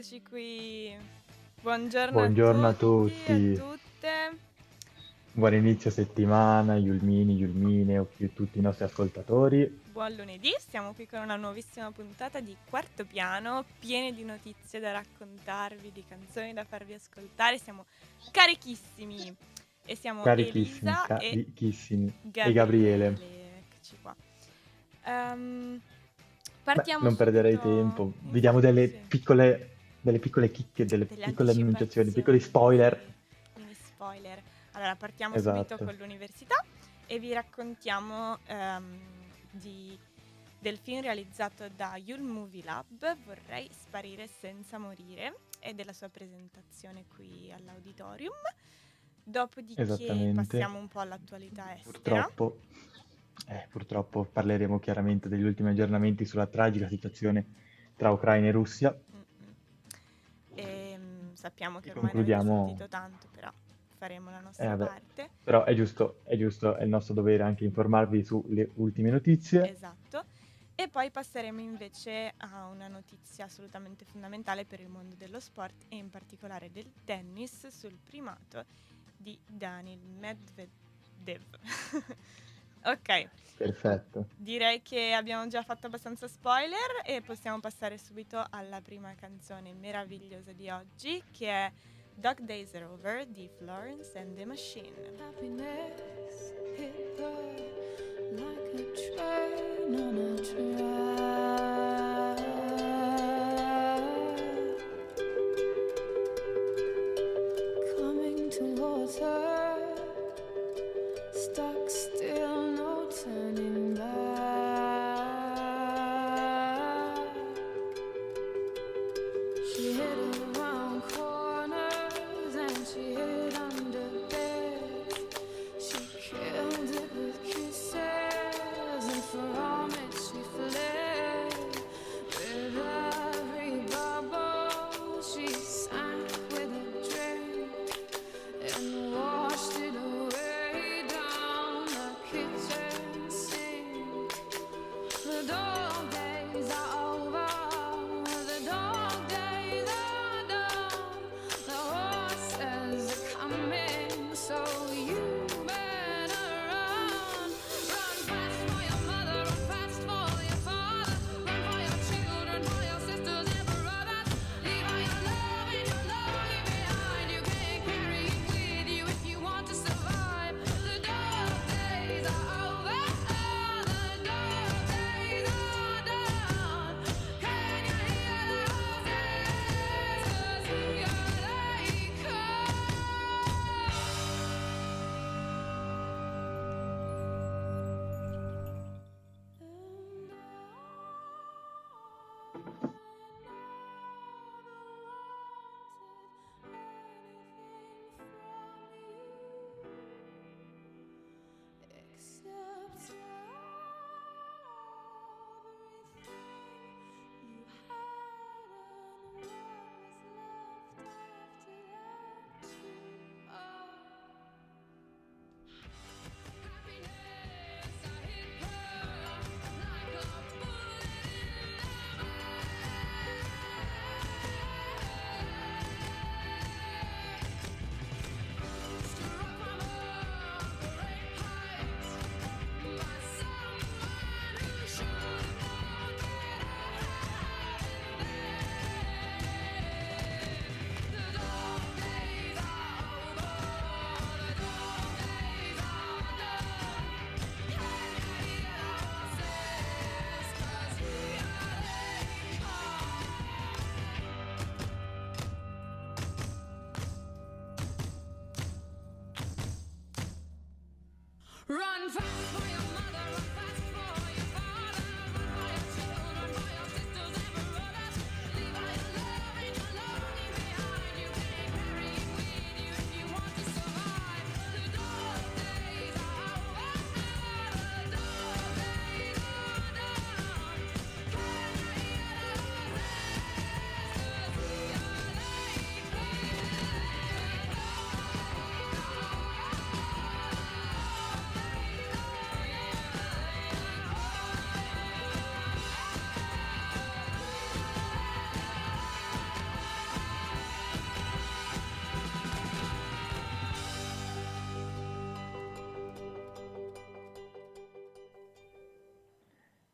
Eccoci qui. Buongiorno, Buongiorno a tutti tutti, a tutte. Buon inizio settimana, Yulmini, Yulmine o più tutti i nostri ascoltatori. Buon lunedì, siamo qui con una nuovissima puntata di Quarto Piano, piene di notizie da raccontarvi, di canzoni da farvi ascoltare. Siamo carichissimi e siamo Carichissimi, Elisa e carichissimi. E Gabriele. Gabriele. Eccoci qua. Beh, partiamo non perderei tempo, vediamo delle Sì. piccole, delle piccole chicche, delle delle piccole annunciazioni, piccoli spoiler. Mini spoiler. Allora, partiamo subito Esatto. con l'università e vi raccontiamo ehm, di- del film realizzato da Yule Movie Lab, Vorrei sparire senza morire, e della sua presentazione qui all'auditorium. Dopodiché passiamo un po' all'attualità estera. Purtroppo, eh, purtroppo parleremo chiaramente degli ultimi aggiornamenti sulla tragica situazione tra Ucraina e Russia. Mm-mm. E, mm, sappiamo che ormai concludiamo- sentito tanto, però faremo la nostra Eh, parte. Però è giusto, è giusto, è il nostro dovere anche informarvi sulle ultime notizie. Esatto. E poi passeremo invece a una notizia assolutamente fondamentale per il mondo dello sport e in particolare del tennis sul primato di Daniil Medvedev. ok, Perfetto. direi che abbiamo già fatto abbastanza spoiler e possiamo passare subito alla prima canzone meravigliosa di oggi che è Dog Days Are Over di Florence and the Machine. Happiness hit like a train on a track. Coming towards her,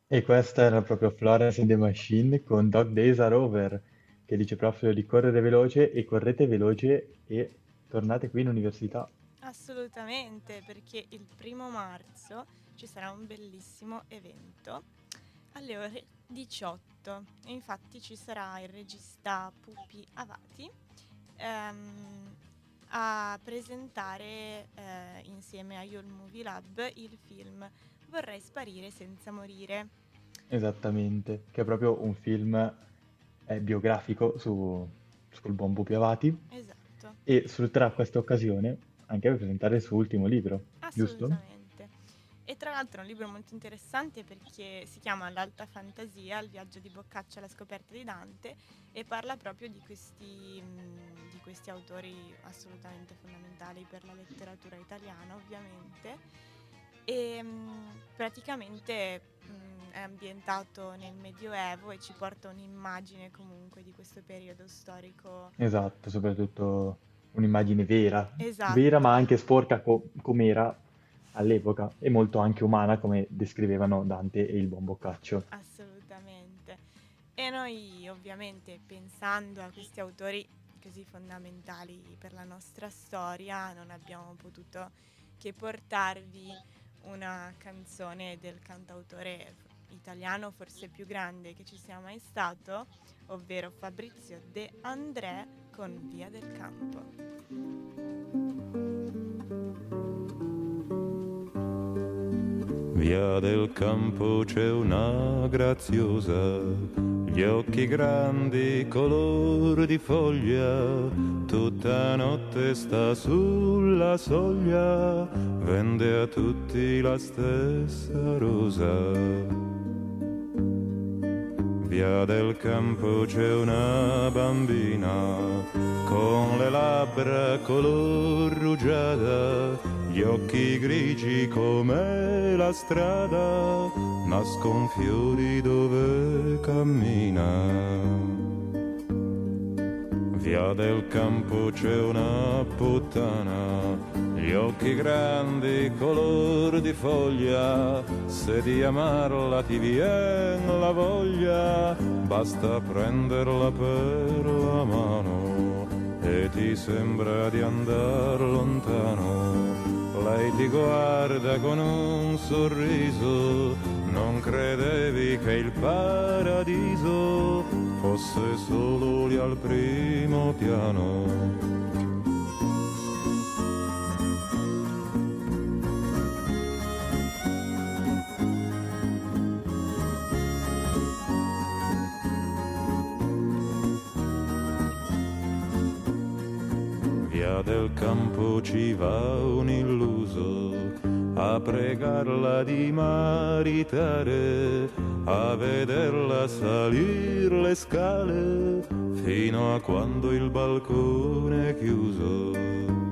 E questa era proprio Florence and the Machine con Dog Days Are Over, che dice proprio di correre veloce e correte veloce e tornate qui in università. Assolutamente, perché il primo marzo ci sarà un bellissimo evento alle ore 18 e infatti ci sarà il regista Pupi Avati ehm, a presentare eh, insieme a Yule Movie Lab il film Vorrei sparire senza morire. Esattamente, che è proprio un film eh, biografico su, sul buon Pupi Avati Esatto. e sfrutterà questa occasione anche per presentare il suo ultimo libro, giusto? Assolutamente. E tra l'altro è un libro molto interessante perché si chiama L'alta fantasia, il viaggio di Boccaccio alla scoperta di Dante e parla proprio di questi, mh, di questi autori assolutamente fondamentali per la letteratura italiana, ovviamente. E mh, praticamente mh, è ambientato nel Medioevo e ci porta un'immagine comunque di questo periodo storico. Esatto, soprattutto un'immagine vera, Esatto. vera ma anche sporca co- com'era all'epoca e molto anche umana come descrivevano Dante e il buon Boccaccio. Assolutamente. E noi ovviamente pensando a questi autori così fondamentali per la nostra storia non abbiamo potuto che portarvi una canzone del cantautore italiano forse più grande che ci sia mai stato, ovvero Fabrizio De André con Via del Campo. Via del campo c'è una graziosa, gli occhi grandi, color di foglia, tutta notte sta sulla soglia, vende a tutti la stessa rosa. Via del campo c'è una bambina con le labbra color rugiada, gli occhi grigi come la strada, nascon fiori dove cammina. Via del campo c'è una puttana, gli occhi grandi, color di foglia, se di amarla ti vien la voglia, basta prenderla per la mano e ti sembra di andar lontano. Lei ti guarda con un sorriso, non credevi che il paradiso fosse solo lì al primo piano. Del campo ci va un illuso a pregarla di maritare, a vederla salir le scale fino a quando il balcone è chiuso.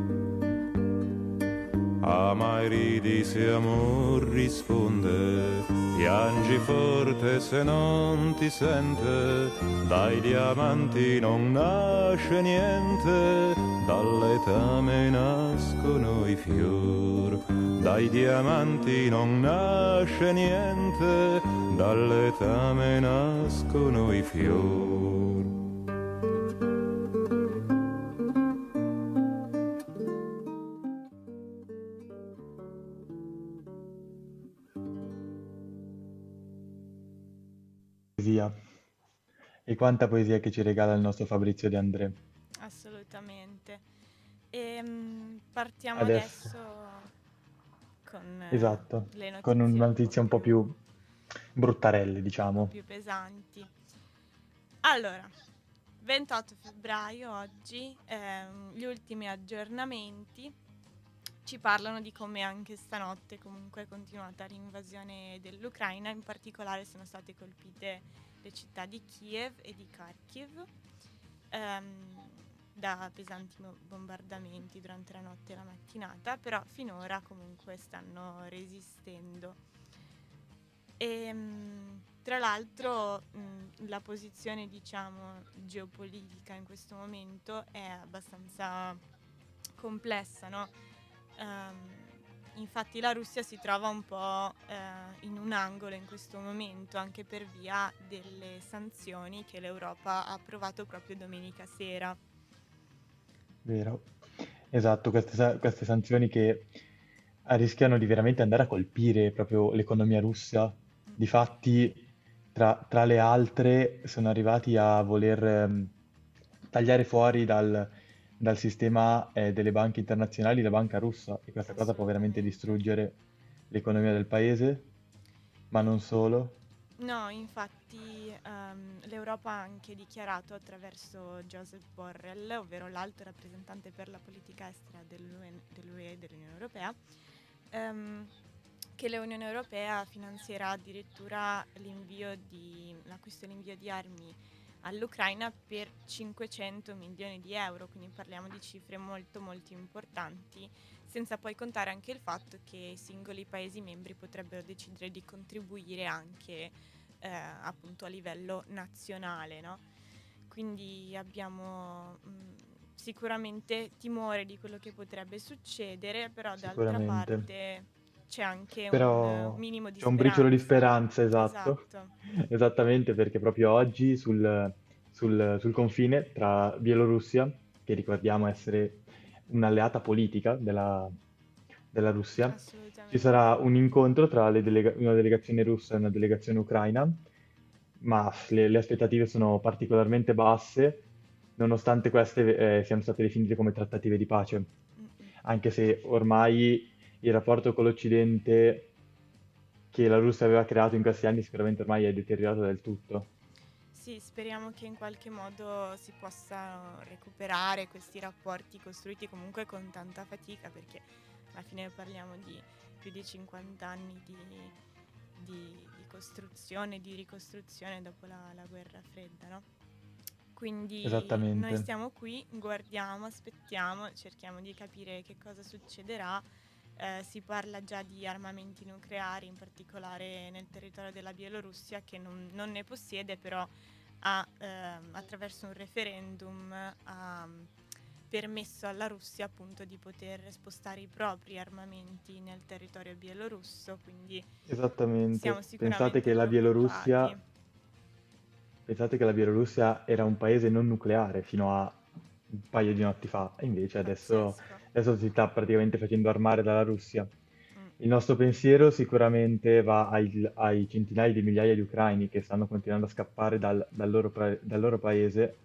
Ama e ridi se amor risponde, piangi forte se non ti sente, dai diamanti non nasce niente, dall'etame nascono i fior. Dai diamanti non nasce niente, dall'etame nascono i fior. E quanta poesia che ci regala il nostro Fabrizio De André. Assolutamente. E partiamo Adesso. adesso, con eh, Esatto, con una un notizia un po' più bruttarelle, diciamo. più pesanti. Allora, 28 febbraio oggi, ehm, gli ultimi aggiornamenti ci parlano di come anche stanotte comunque è continuata l'invasione dell'Ucraina, in particolare sono state colpite le città di Kiev e di Kharkiv ehm, da pesanti bombardamenti durante la notte e la mattinata, però finora comunque stanno resistendo. E, mh, tra l'altro la posizione diciamo geopolitica in questo momento è abbastanza complessa, no? Ehm, infatti la Russia si trova un po' eh, in un angolo in questo momento anche per via delle sanzioni che l'Europa ha approvato proprio domenica sera. Vero. Esatto, queste, queste sanzioni che eh, rischiano di veramente andare a colpire proprio l'economia russa. Difatti, tra, tra le altre, sono arrivati a voler ehm, tagliare fuori dal, dal sistema eh, delle banche internazionali la banca russa e questa cosa può veramente distruggere l'economia del paese, ma non solo. No, infatti ehm, l'Europa ha anche dichiarato attraverso Joseph Borrell, ovvero l'alto rappresentante per la politica estera dell'UE, e dell'Unione Europea, ehm, che l'Unione Europea finanzierà addirittura l'invio di, l'acquisto e l'invio di armi all'Ucraina per 500 milioni di euro, quindi parliamo di cifre molto molto importanti, senza poi contare anche il fatto che i singoli Paesi membri potrebbero decidere di contribuire anche eh, appunto a livello nazionale, no? Quindi abbiamo mh, sicuramente timore di quello che potrebbe succedere, però d'altra parte c'è anche un Però eh, minimo di c'è un briciolo di speranza. esatto. Esatto. Esattamente, perché proprio oggi sul, sul- sul confine tra Bielorussia, che ricordiamo essere un'alleata politica della, della Russia, ci sarà un incontro tra le delega- una delegazione russa e una delegazione ucraina, ma le, le aspettative sono particolarmente basse, nonostante queste eh, siano state definite come trattative di pace, anche se ormai il rapporto con l'Occidente che la Russia aveva creato in questi anni sicuramente ormai è deteriorato del tutto. Sì, speriamo che in qualche modo si possano recuperare questi rapporti costruiti comunque con tanta fatica, perché alla fine parliamo di più di 50 anni di, di- di costruzione, di ricostruzione dopo la, la guerra fredda, no? Quindi noi stiamo qui, guardiamo, aspettiamo, cerchiamo di capire che cosa succederà. Eh, si parla già di armamenti nucleari, in particolare nel territorio della Bielorussia, che non, non ne possiede, però ha, ehm, attraverso un referendum ha mm, permesso alla Russia appunto di poter spostare i propri armamenti nel territorio bielorusso, quindi Esattamente. siamo Pensate che la Bielorussia, pensate che la Bielorussia era un paese non nucleare fino a un paio di notti fa, e invece adesso, adesso si sta praticamente facendo armare dalla Russia. Mm. Il nostro pensiero sicuramente va ai, ai centinaia di migliaia di ucraini che stanno continuando a scappare dal, dal loro, dal loro paese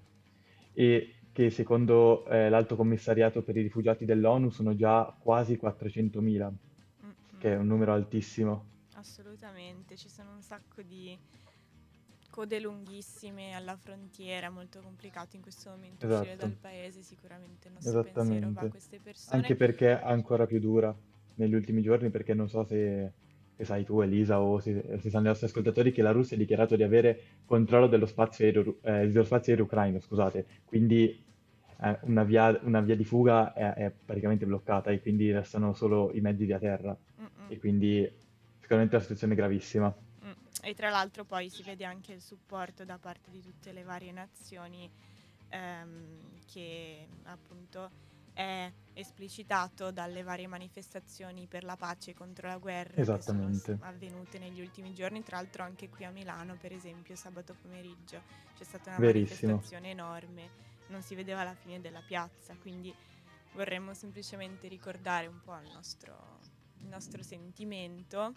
e che secondo eh, l'Alto Commissariato per i rifugiati dell'ONU sono già quasi 400.000, Mm, che è un numero altissimo. Assolutamente, ci sono un sacco di code lunghissime alla frontiera, molto complicato in questo momento uscire Esatto, dal paese, sicuramente il nostro pensiero va a queste Anche persone. perché è ancora più dura negli ultimi giorni, perché non so se, se sai tu, Elisa, o se, se sanno i nostri ascoltatori, che la Russia ha dichiarato di avere controllo dello spazio aereo, eh, dello spazio aereo ucraino, scusate, quindi eh, una via, una via di fuga è, è praticamente bloccata e quindi restano solo i mezzi via terra Mm-mm. e quindi sicuramente la situazione è gravissima. E tra l'altro poi si vede anche il supporto da parte di tutte le varie nazioni ehm, che appunto è esplicitato dalle varie manifestazioni per la pace contro la guerra che sono avvenute negli ultimi giorni, tra l'altro anche qui a Milano, per esempio, sabato pomeriggio. C'è stata una verissimo. manifestazione enorme, non si vedeva la fine della piazza, quindi vorremmo semplicemente ricordare un po' il nostro, il nostro sentimento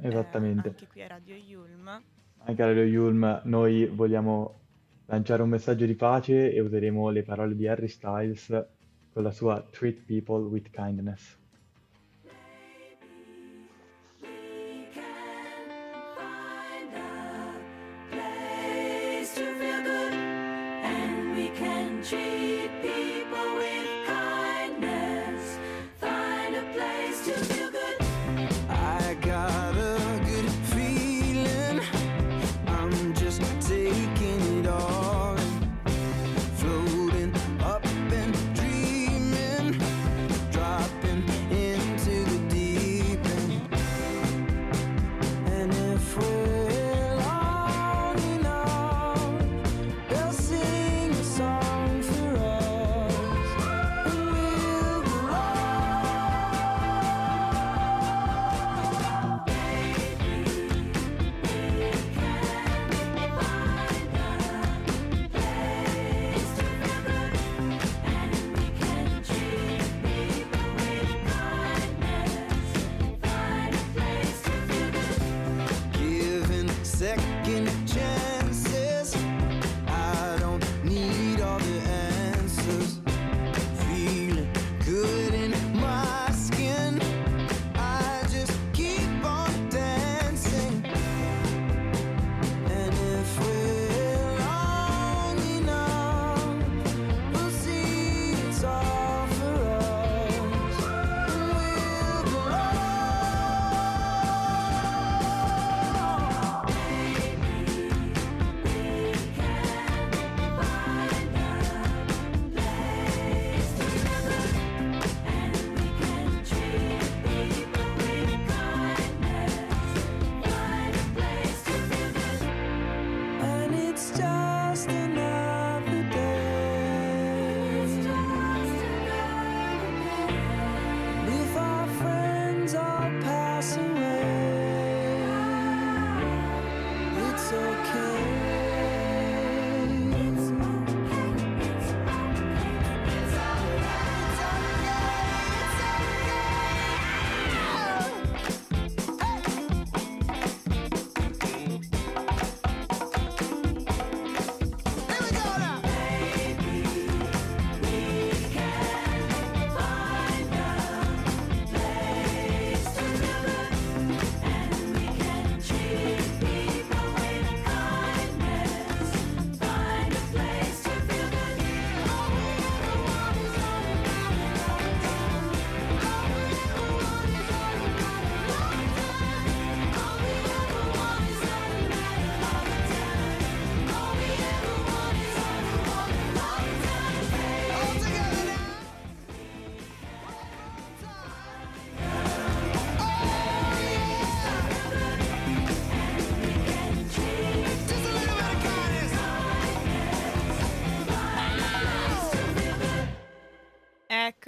eh, Esattamente. anche qui a Radio Yulm. Anche a Radio Yulm noi vogliamo lanciare un messaggio di pace e useremo le parole di Harry Styles con la sua Treat People with Kindness.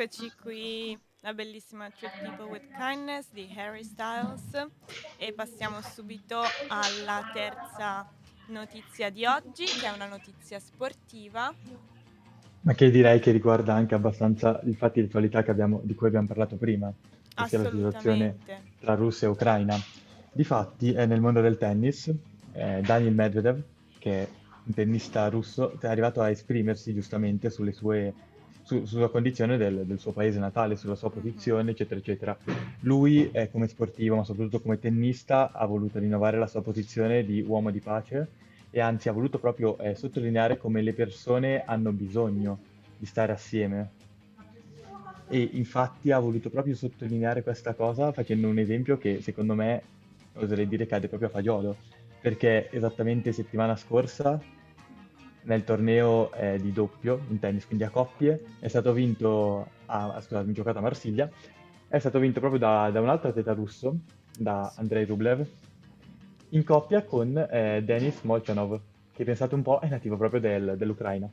Eccoci qui, la bellissima Treat People with Kindness di Harry Styles e passiamo subito alla terza notizia di oggi, che è una notizia sportiva. Ma che direi che riguarda anche abbastanza i fatti di attualità che abbiamo- di cui abbiamo parlato prima, ossia la situazione tra Russia e Ucraina. Difatti, è nel mondo del tennis, eh, Daniil Medvedev, che è un tennista russo, è arrivato a esprimersi giustamente sulle sue, su- sulla condizione del, del suo paese natale, sulla sua posizione, eccetera, eccetera. Lui, eh, come sportivo, ma soprattutto come tennista, ha voluto rinnovare la sua posizione di uomo di pace e anzi ha voluto proprio eh, sottolineare come le persone hanno bisogno di stare assieme. E infatti ha voluto proprio sottolineare questa cosa facendo un esempio che secondo me oserei dire cade proprio a fagiolo, perché esattamente settimana scorsa nel torneo eh, di doppio in tennis, quindi a coppie, è stato vinto, a, scusami, giocato a Marsiglia, è stato vinto proprio da, da un altro atleta russo, da Andrei Rublev, in coppia con eh, Denis Molchanov, che pensate un po' è nativo proprio del- dell'Ucraina.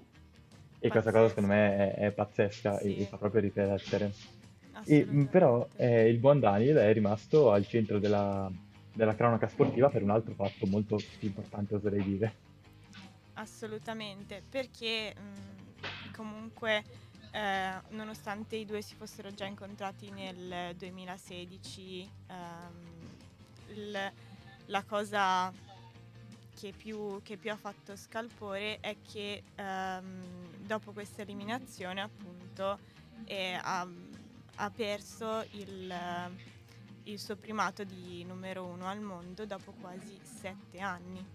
E questa cosa secondo me è, è pazzesca e- Sì. e fa proprio riflettere. E, mh, però eh, il buon Daniel è rimasto al centro della, della cronaca sportiva per un altro fatto molto più importante, oserei dire. Assolutamente, perché mh, comunque eh, nonostante i due si fossero già incontrati nel 2016, ehm, il- la cosa che più, che più ha fatto scalpore è che ehm, dopo questa eliminazione appunto eh, ha, ha perso il, il suo primato di numero uno al mondo dopo quasi sette anni.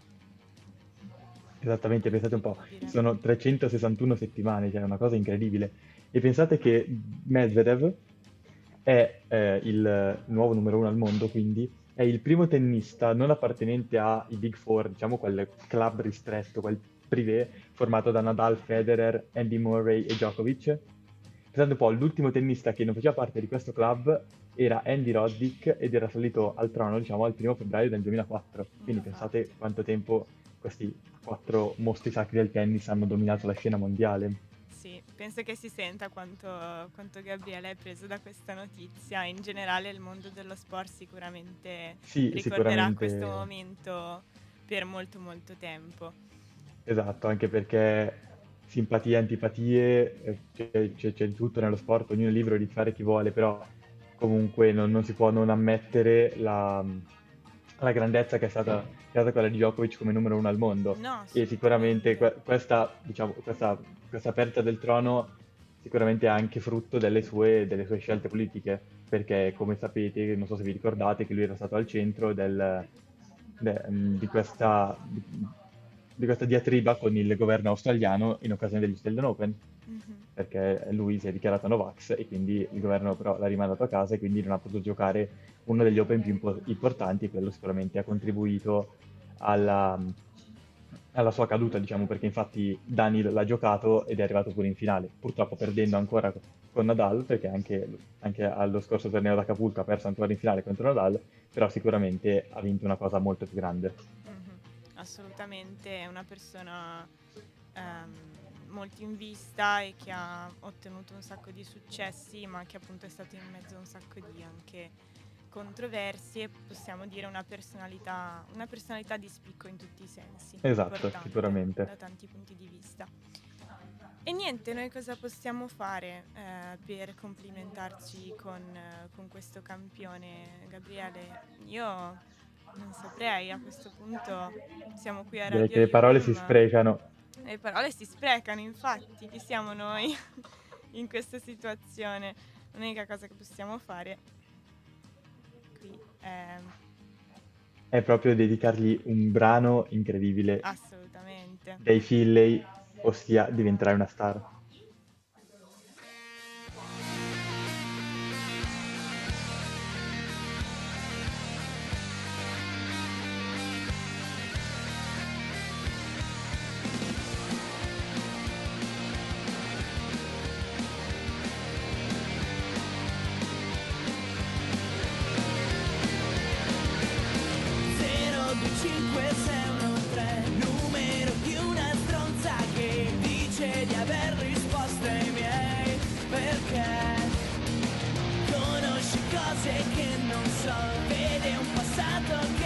Esattamente, pensate un po', sono 361 settimane, cioè è una cosa incredibile. E pensate che Medvedev è eh, il nuovo numero uno al mondo, quindi è il primo tennista non appartenente ai Big Four, diciamo quel club ristretto, quel privé formato da Nadal, Federer, Andy Murray e Djokovic. Pensate un po', l'ultimo tennista che non faceva parte di questo club era Andy Roddick ed era salito al trono, diciamo, al primo febbraio del 2004. Quindi pensate quanto tempo questi quattro mostri sacri del tennis hanno dominato la scena mondiale. Sì, penso che si senta quanto, quanto Gabriele è preso da questa notizia. In generale il mondo dello sport sicuramente Sì, ricorderà sicuramente. questo momento per molto molto tempo. Esatto, anche perché simpatie, antipatie, eh, c'è, c'è- c'è tutto nello sport, ognuno è libero di fare chi vuole, però comunque non, non si può non ammettere la, la grandezza che è stata, che è stata quella di Djokovic come numero uno al mondo. No, E sicuramente que- questa, diciamo, questa, questa perdita del trono sicuramente è anche frutto delle sue, delle sue scelte politiche, perché come sapete, non so se vi ricordate, che lui era stato al centro del- de- di questa, di, di questa diatriba con il governo australiano in occasione degli Australian Open, Mhm. perché lui si è dichiarato Novax e quindi il governo però l'ha rimandato a casa e quindi non ha potuto giocare uno degli Open più impo- importanti quello sicuramente ha contribuito alla, alla sua caduta, diciamo, perché infatti Daniel l'ha giocato ed è arrivato pure in finale, purtroppo perdendo ancora con Nadal, perché anche, anche allo scorso torneo d'Acapulco ha perso ancora in finale contro Nadal, però sicuramente ha vinto una cosa molto più grande. Mhm. Assolutamente, è una persona ehm, molto in vista e che ha ottenuto un sacco di successi, ma che appunto è stato in mezzo a un sacco di anche controversie, possiamo dire una personalità, una personalità di spicco in tutti i sensi. Esatto, sicuramente. Da tanti punti di vista. E niente, noi cosa possiamo fare eh, per complimentarci con, con questo campione, Gabriele? Io non saprei, a questo punto siamo qui a Direi Radio che le parole si sprecano. Le parole si sprecano, infatti, chi siamo noi in questa situazione? L'unica cosa che possiamo fare qui è È proprio dedicargli un brano incredibile assolutamente. dei Finlay, ossia Diventerai una star. 5, 6, 1, 3 Numero di una stronza che dice di aver risposto ai miei. Perché conosci cose che non so Vede un passato che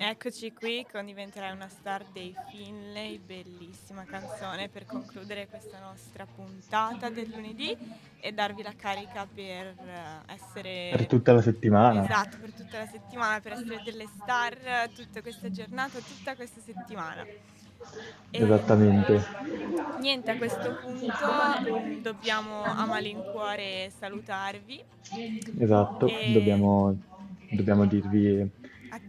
Eccoci qui con Diventerai una star dei Finlay, bellissima canzone per concludere questa nostra puntata del lunedì e darvi la carica per eh, essere... Per tutta la settimana. Esatto, per tutta la settimana, per essere delle star eh, tutta questa giornata, tutta questa settimana. E Esattamente. Niente, a questo punto dobbiamo a malincuore salutarvi. Esatto, E- dobbiamo, dobbiamo dirvi.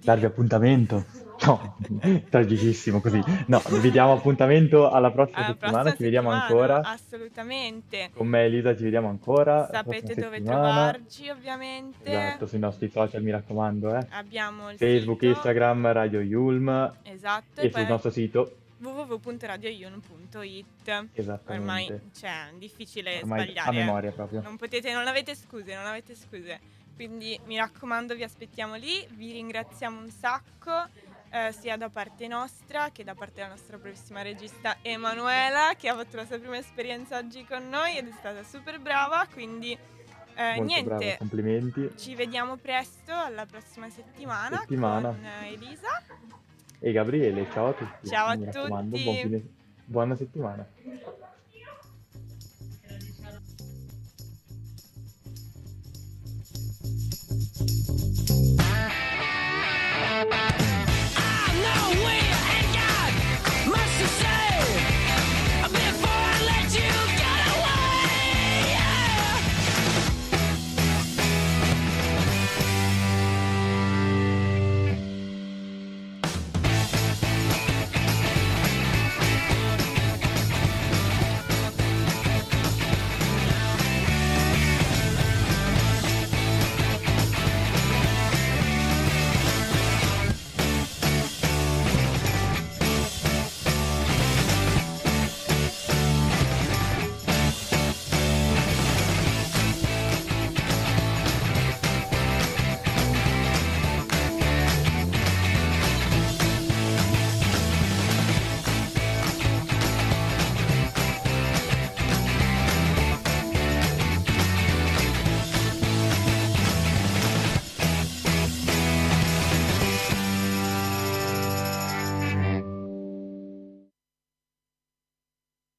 Darvi appuntamento. No, tragicissimo così. No, vi diamo appuntamento alla prossima Alla settimana, prossima ci vediamo settimana, ancora. Assolutamente. Con me Elisa ci vediamo ancora. Sapete dove settimana. trovarci, ovviamente. Esatto, sui nostri social, mi raccomando, eh. Abbiamo il Facebook, sito. Instagram, Radio Yulm Esatto, e e sul nostro sito. www.radioiun.it. Esattamente. Ormai, cioè, difficile Ormai sbagliare. a memoria proprio. Non potete, non avete scuse, non avete scuse. Quindi mi raccomando, vi aspettiamo lì, vi ringraziamo un sacco, eh, sia da parte nostra che da parte della nostra bravissima regista Emanuela, che ha fatto la sua prima esperienza oggi con noi ed è stata super brava. Quindi eh, niente, brava, complimenti. ci vediamo presto alla prossima settimana, Settimana. con eh, Elisa. E Gabriele, ciao a tutti. Ciao a Mi tutti. buon fine- buona settimana. Bye.